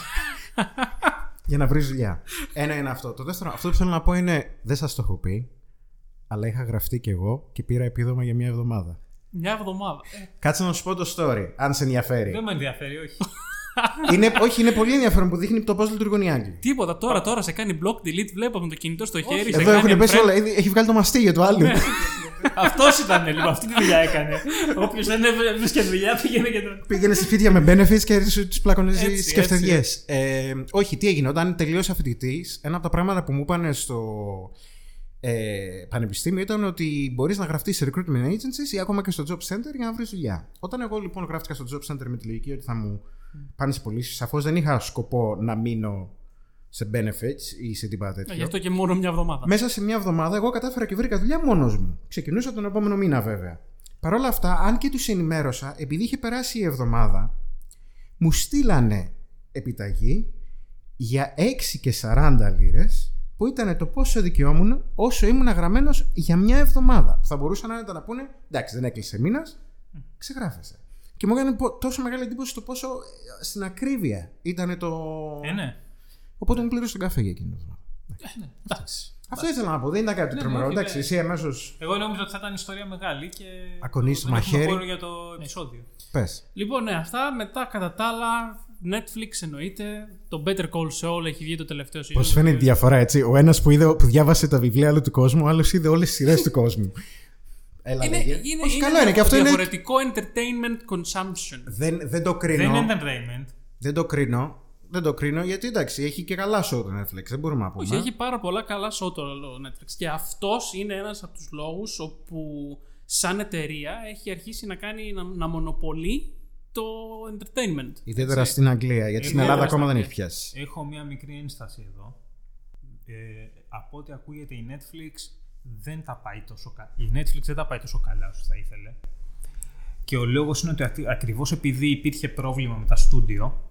(laughs) για να βρεις δουλειά. Ένα είναι αυτό. Το δεύτερο, αυτό που θέλω να πω είναι, δεν σας το έχω πει, αλλά είχα γραφτεί κι εγώ και πήρα επίδομα για μια εβδομάδα. Μια εβδομάδα. Ε, Κάτσε να σου πω το story, αν σε ενδιαφέρει. Δεν με ενδιαφέρει, όχι. (laughs) είναι, όχι, είναι πολύ ενδιαφέρον που δείχνει το πώς λειτουργούν οι Άγγλοι. τίποτα. Τώρα, τώρα σε κάνει block delete. Βλέπω με το κινητό στο χέρι. σε Εδώ κάνει έχουν πέσει unfriend. όλα. Έχει βγάλει το μαστίγιο του άλλου. Ναι. Αυτός ήταν λοιπόν, αυτή τη δουλειά έκανε. Όποιος δεν έβρισκε δουλειά πήγαινε και το. Πήγαινε σε σπίτια με benefits και τους πλάκωνε Έτσι, στι κεφτεδιέ. Ε, όχι, τι έγινε. Όταν τελείωσα φοιτητή, ένα από τα πράγματα που μου είπαν στο ε, πανεπιστήμιο ήταν ότι μπορείς να γραφτείς σε recruitment agencies ή ακόμα και στο job center για να βρεις δουλειά. Όταν εγώ λοιπόν γράφτηκα στο job center με τη λογική ότι θα μου πάνε σε πωλήσεις, σαφώς δεν είχα σκοπό να μείνω σε benefits ή σε τίποτα τέτοιο. Ε, Γι' αυτό και μόνο μια εβδομάδα. Μέσα σε μια εβδομάδα εγώ κατάφερα και βρήκα δουλειά μόνος μου. Ξεκινούσα τον επόμενο μήνα βέβαια. Παρ' όλα αυτά, αν και τους ενημέρωσα, επειδή είχε περάσει η εβδομάδα, μου στείλανε επιταγή για 6 και 40 λίρες που ήταν το πόσο δικαιόμουν όσο ήμουν γραμμένος για μια εβδομάδα. Θα μπορούσαν να, να πούνε εντάξει, δεν έκλεισε μήνας, ξεγράφεσαι. Και μου έκανε πο- τόσο μεγάλη εντύπωση το πόσο ε, στην ακρίβεια ήταν το. Ε, ναι. Οπότε μου πλήρωσε τον καφέ για εκείνη την εβδομάδα. Εντάξει. Αυτό ήθελα να πω, δεν ήταν κάτι Ναι, τρομερό. ναι, όχι, Εντάξει, ναι. εσύ αμέσω. Εγώ νόμιζα ότι θα ήταν ιστορία μεγάλη και. Ακονείς δεν έχουμε μαχαίρι. χώρο για το επεισόδιο. Πες. Λοιπόν, ναι, αυτά μετά κατά τα άλλα. Netflix εννοείται. Το Better Call Saul έχει βγει το τελευταίο season. Πώ φαίνεται η διαφορά, έτσι. Ο ένας που, είδε, που διάβασε τα βιβλία άλλου του κόσμου, ο άλλος είδε όλες τις σειρές του κόσμου. (laughs) Έλα, Είναι, λέγε. είναι, Όχι, είναι καλό είναι και αυτό είναι. διαφορετικό entertainment consumption. Δεν, δεν το Δεν κρίνω. είναι entertainment. Δεν το κρίνω. Δεν το κρίνω γιατί εντάξει, έχει και καλά show το Netflix. Δεν μπορούμε να πούμε. Όχι, έχει πάρα πολλά καλά show το Netflix. Και αυτός είναι ένας από τους λόγους όπου σαν εταιρεία έχει αρχίσει να κάνει να, να μονοπολεί το entertainment. Ιδιαίτερα έτσι. στην Αγγλία, γιατί στην Ιδιαίτερα Ελλάδα στην ακόμα δεν Αγγλία. έχει πιάσει. Έχω μία μικρή ένσταση εδώ. Ε, από ό,τι ακούγεται η Netflix δεν τα πάει τόσο καλά. Η Netflix δεν τα πάει τόσο καλά όσο θα ήθελε. Και ο λόγος είναι ότι ακ- ακριβώς επειδή υπήρχε πρόβλημα με τα στούντιο,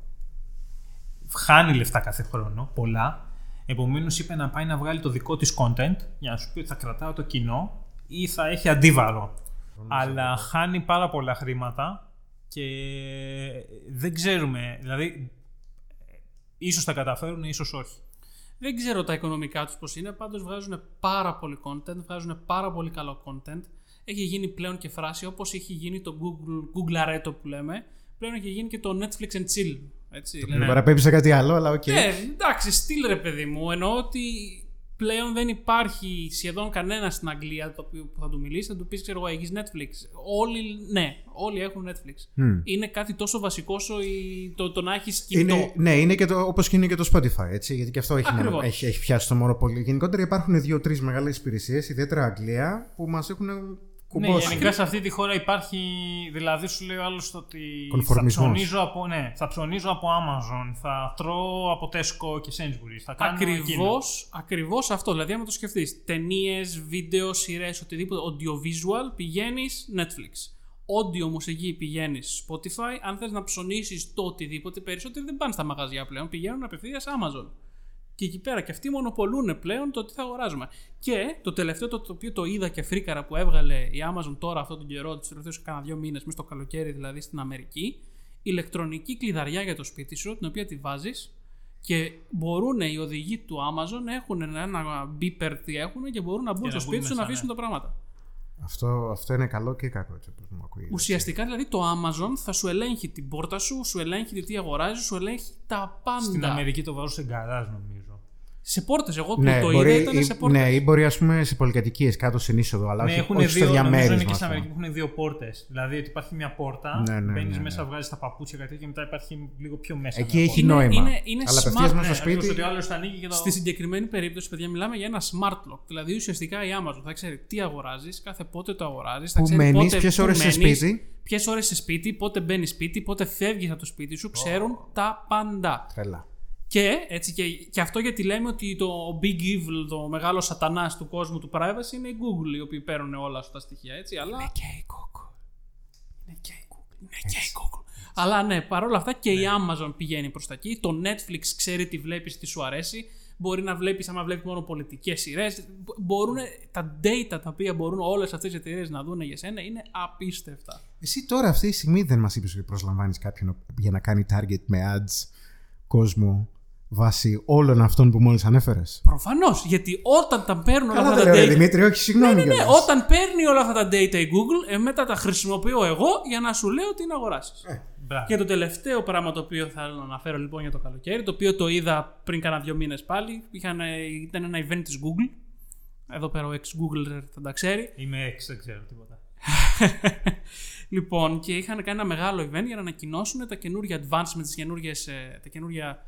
χάνει λεφτά κάθε χρόνο, πολλά. Επομένως είπε να πάει να βγάλει το δικό της content για να σου πει ότι θα κρατάω το κοινό ή θα έχει αντίβαρο. Αλλά χάνει πάρα πολλά χρήματα και δεν ξέρουμε. Δηλαδή, ίσως τα καταφέρουν, ίσως όχι. Δεν ξέρω τα οικονομικά τους πώς είναι, πάντως βγάζουν πάρα πολύ content, βγάζουν πάρα πολύ καλό content. Έχει γίνει πλέον και φράση όπως έχει γίνει το Google, γκούγκλαρέ το που λέμε, πλέον έχει γίνει και το Netflix and Chill. Έτσι, Με παραπέμπει σε κάτι άλλο, αλλά οκ. Ναι, εντάξει, στυλ ρε παιδί μου. Εννοώ ότι πλέον δεν υπάρχει σχεδόν κανένα στην Αγγλία το οποίο που θα του μιλήσει, θα του πεις ξέρω εγώ, έχεις Netflix. Όλοι, ναι, όλοι έχουν Netflix. Είναι κάτι τόσο βασικό όσο η- το, το να έχεις κινητό. Είναι, ναι, είναι και το, όπως και είναι και το Spotify, έτσι, γιατί και αυτό έχει, Ακριβώς. μονο- έχει, έχει πιάσει το μονοπόλιο. Γενικότερα υπάρχουν δύο-τρεις μεγάλες υπηρεσίες, ιδιαίτερα Αγγλία, που μας έχουν Ναι, κουμπώσει. γενικά σε αυτή τη χώρα υπάρχει. Δηλαδή, σου λέει ο άλλος ότι. Θα Κονφορμισμός. ψωνίζω, από, ναι, θα ψωνίζω από Amazon, θα τρώω από Tesco και Sainsbury's. Θα κάνω εκείνο. Ακριβώς, ακριβώς αυτό. Δηλαδή, άμα το σκεφτείς, ταινίες, βίντεο, σειρές, οτιδήποτε, audiovisual, πηγαίνεις Netflix. Audio μουσική πηγαίνεις Spotify. Αν θες να ψωνίσεις το οτιδήποτε, περισσότεροι δεν πάνε στα μαγαζιά πλέον, πηγαίνουν απευθείας Amazon. Και εκεί πέρα και αυτοί μονοπολούν πλέον το τι θα αγοράζουμε. Και το τελευταίο το, το οποίο το είδα και φρίκαρα που έβγαλε η Amazon τώρα αυτόν τον καιρό, τους τελευταίους κάνα δύο μήνες, μέσα στο καλοκαίρι δηλαδή στην Αμερική, ηλεκτρονική κλειδαριά για το σπίτι σου, την οποία τη βάζεις και μπορούν οι οδηγοί του Amazon έχουν ένα beeper τι έχουν και μπορούν να μπουν Και στο να σπίτι μπουν σου να μέσα, αφήσουν ναι. τα πράγματα. Αυτό, αυτό είναι καλό και κακό, έτσι όπως μου ακούγεται. Ουσιαστικά δηλαδή το Amazon θα σου ελέγχει την πόρτα σου, σου ελέγχει τι αγοράζει, σου ελέγχει τα πάντα. Στην Αμερική το βάζω σε γκαράζ, νομίζω. Σε πόρτες. Εγώ που Ναι, το μπορεί, είδα ήταν ή, σε πόρτες. ναι, ή μπορεί ας πούμε σε πολυκατοικίες κάτω στην είσοδο, αλλά Ναι, όχι, έχουν όχι στο δύο, νομίζω είναι διαμέρισμα. και ας στην πούμε. Αμερική που έχουν δύο πόρτες. Δηλαδή ότι υπάρχει μια πόρτα, Ναι, ναι, μπαίνεις ναι, ναι. μέσα, βγάζεις τα παπούτσια κάτι τέτοιο και μετά υπάρχει λίγο πιο μέσα. Εκεί μια έχει πόρτα. Είναι- νόημα. είναι- είναι αλλά smart, απευθεία μέσα Ναι, στο ακριβώς σπίτι. ότι ο άλλος θα ανοίγει και το. Στη συγκεκριμένη περίπτωση, παιδιά, μιλάμε για ένα smart lock. Δηλαδή ουσιαστικά η Amazon θα ξέρει τι αγοράζεις, κάθε πότε το αγοράζεις. Που μένεις, ποιες ώρες σε σπίτι. Ποιες ώρες σε σπίτι, πότε μπαίνεις σπίτι, πότε φεύγεις από το σπίτι σου, ξέρουν τα πάντα. Τρελά. Και, έτσι, και, και αυτό γιατί λέμε ότι το big evil, το μεγάλο σατανάς του κόσμου του privacy είναι η Google, οι οποίοι παίρνουν όλα αυτά τα στοιχεία, έτσι, αλλά... Και η Google. Είναι και η Google. Είναι και η Google. Αλλά ναι, παρόλα αυτά και η Amazon πηγαίνει προς τα εκεί. Το Netflix ξέρει τι βλέπεις, τι σου αρέσει. Μπορεί να βλέπεις, άμα βλέπεις μόνο πολιτικές σειρές. Μπορούν, τα data τα οποία μπορούν όλες αυτές οι εταιρείες να δουν για σένα είναι απίστευτα. Εσύ τώρα αυτή τη στιγμή δεν μας είπες ότι προσλαμβάνεις κάποιον για να κάνει target με ads κόσμο βάσει όλων αυτών που μόλις ανέφερες. Προφανώς, γιατί όταν τα παίρνουν όλα Καλά αυτά δεν τα λέω, ρε data... Δημήτρη, όχι, συγγνώμη. Ναι, ναι, κιόλας. όταν παίρνει όλα αυτά τα data η Google, ε, μετά τα χρησιμοποιώ εγώ για να σου λέω τι να αγοράσεις. Ε, Μπράβο. Και το τελευταίο πράγμα το οποίο θέλω να αναφέρω λοιπόν για το καλοκαίρι, το οποίο το είδα πριν κάνα δύο μήνες πάλι, είχαν, ήταν ένα event της Google. Εδώ πέρα ο ex-Googler θα τα ξέρει. Είμαι έξι, δεν ξέρω τίποτα. (laughs) λοιπόν, και είχαν κάνει ένα μεγάλο event για να ανακοινώσουν τα καινούργια advancements, τις καινούργιες, ε, τα καινούργια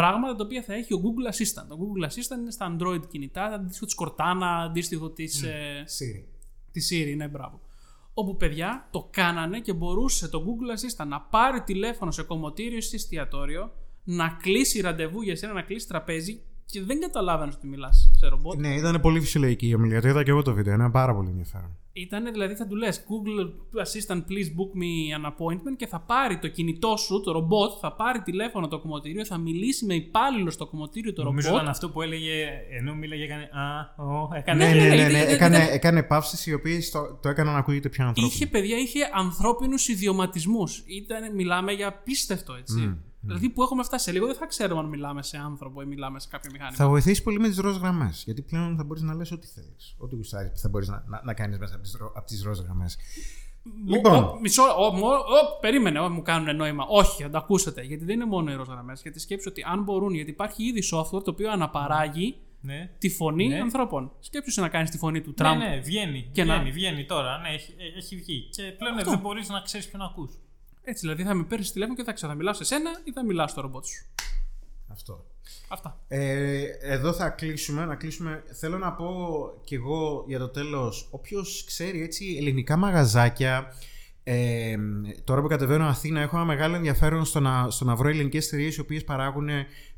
πράγματα τα οποία θα έχει ο Google Assistant. Το Google Assistant είναι στα Android κινητά, αντίστοιχο της Cortana, αντίστοιχο της. Ε, Siri. Της Siri, ναι, μπράβο. Όπου παιδιά το κάνανε και μπορούσε το Google Assistant να πάρει τηλέφωνο σε κομμωτήριο ή σε εστιατόριο, να κλείσει ραντεβού για σένα, να κλείσει τραπέζι και δεν καταλάβαινες ότι μιλάς σε ρομπότ. Ναι, ήταν πολύ φυσιολογική η ομιλία. Το είδα και εγώ το βίντεο. Είναι πάρα πολύ ενδιαφέρον. Ήταν δηλαδή θα του λες Google Assistant, please book me an appointment και θα πάρει το κινητό σου, το ρομπότ, θα πάρει τηλέφωνο το κομμωτήριο, θα μιλήσει με υπάλληλο στο κομμωτήριο το Νομίζω ρομπότ. ήταν αυτό που έλεγε, ενώ μίλαγε, έκανε Α, ο, έκανε. Ναι, ναι, ναι. ναι, ναι. ήταν- Έκανε, ήταν- έκανε παύσεις οι οποίε το, το έκαναν να ακούγεται πιο ανθρώπινο. Είχε παιδιά, είχε ανθρώπινους ιδιωματισμούς. Μιλάμε για απίστευτο έτσι. Δηλαδή που έχουμε φτάσει σε λίγο δεν θα ξέρουμε αν μιλάμε σε άνθρωπο ή μιλάμε σε κάποιο μηχάνημα. Θα βοηθήσει πολύ με τις ροζ γραμμές. Γιατί πλέον θα μπορείς να λες ό,τι θέλεις. Ό,τι γουστάρεις θα μπορείς να, να, να κάνεις μέσα από τις ροζ γραμμές. Μου- Λοιπόν. ο, μισό, ο, μου- ο, περίμενε, ο, μου κάνουν νόημα. Όχι, θα τα ακούσετε. Γιατί δεν είναι μόνο οι ροζαγραμμέ. Γιατί σκέψου ότι αν μπορούν, γιατί υπάρχει ήδη software το οποίο αναπαράγει Ναι. τη φωνή Ναι. ανθρώπων. Σκέψου να κάνεις τη φωνή του Ναι, Τραμπ. ναι, βγαίνει. Και να- βγαίνει, βγαίνει τώρα. Ναι, έχει, έχει βγει. Και πλέον Αυτό. δεν μπορείς να ξέρεις ποιον ακούς. Έτσι, δηλαδή θα με παίρνεις τηλέφωνο και θα ξέρω, θα μιλάω σε σένα ή θα μιλάω στο ρομπότ σου. Αυτό. Αυτά. Ε, εδώ θα κλείσουμε. Να κλείσουμε. Θέλω να πω κι εγώ για το τέλος, όποιος ξέρει έτσι ελληνικά μαγαζάκια, ε, τώρα που κατεβαίνω Αθήνα έχω ένα μεγάλο ενδιαφέρον στο να, στο να βρω ελληνικές εταιρείες οι οποίες παράγουν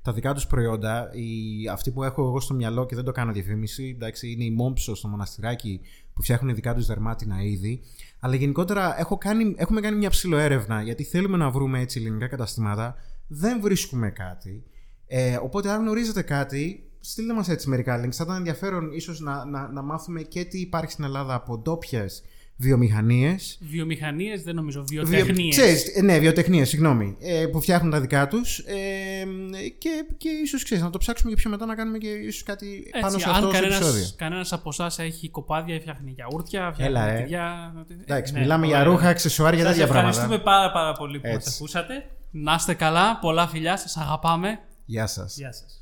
τα δικά τους προϊόντα. Η, αυτή που έχω εγώ στο μυαλό και δεν το κάνω διαφήμιση, εντάξει, είναι η Μόμψο στο μοναστηράκι που φτιάχνουν δικά τους δερμάτινα είδη. Αλλά γενικότερα έχω κάνει, έχουμε κάνει μια ψηλοέρευνα γιατί θέλουμε να βρούμε έτσι ελληνικά καταστήματα. Δεν βρίσκουμε κάτι. Ε, οπότε, αν γνωρίζετε κάτι, στείλτε μας έτσι μερικά links. Θα ήταν ενδιαφέρον ίσως να, να, να μάθουμε και τι υπάρχει στην Ελλάδα από ντόπιες βιομηχανίες. Βιομηχανίες δεν νομίζω. Βιο- Βιοτεχνίες. ξέρεις, ε, ναι, βιοτεχνίες, συγγνώμη. Ε, που φτιάχνουν τα δικά τους. Ε, και, και ίσως, ξέρεις, να το ψάξουμε και πιο μετά να κάνουμε και ίσως κάτι πάνω σε αυτό αν το κανένας, επεισόδιο. κανένας από εσάς έχει κοπάδια, φτιάχνει γιαούρτια, φτιάχνει Έλα, ε. τυριά. Εντάξει, ναι, μιλάμε για ωραία. ρούχα, αξεσουάρια, Σας τέτοια πράγματα. ευχαριστούμε πάρα πάρα πολύ που μας Έτσι. ακούσατε. Να είστε καλά, πολλά φιλιά, σας αγαπάμε. Γεια σας. Γεια σας.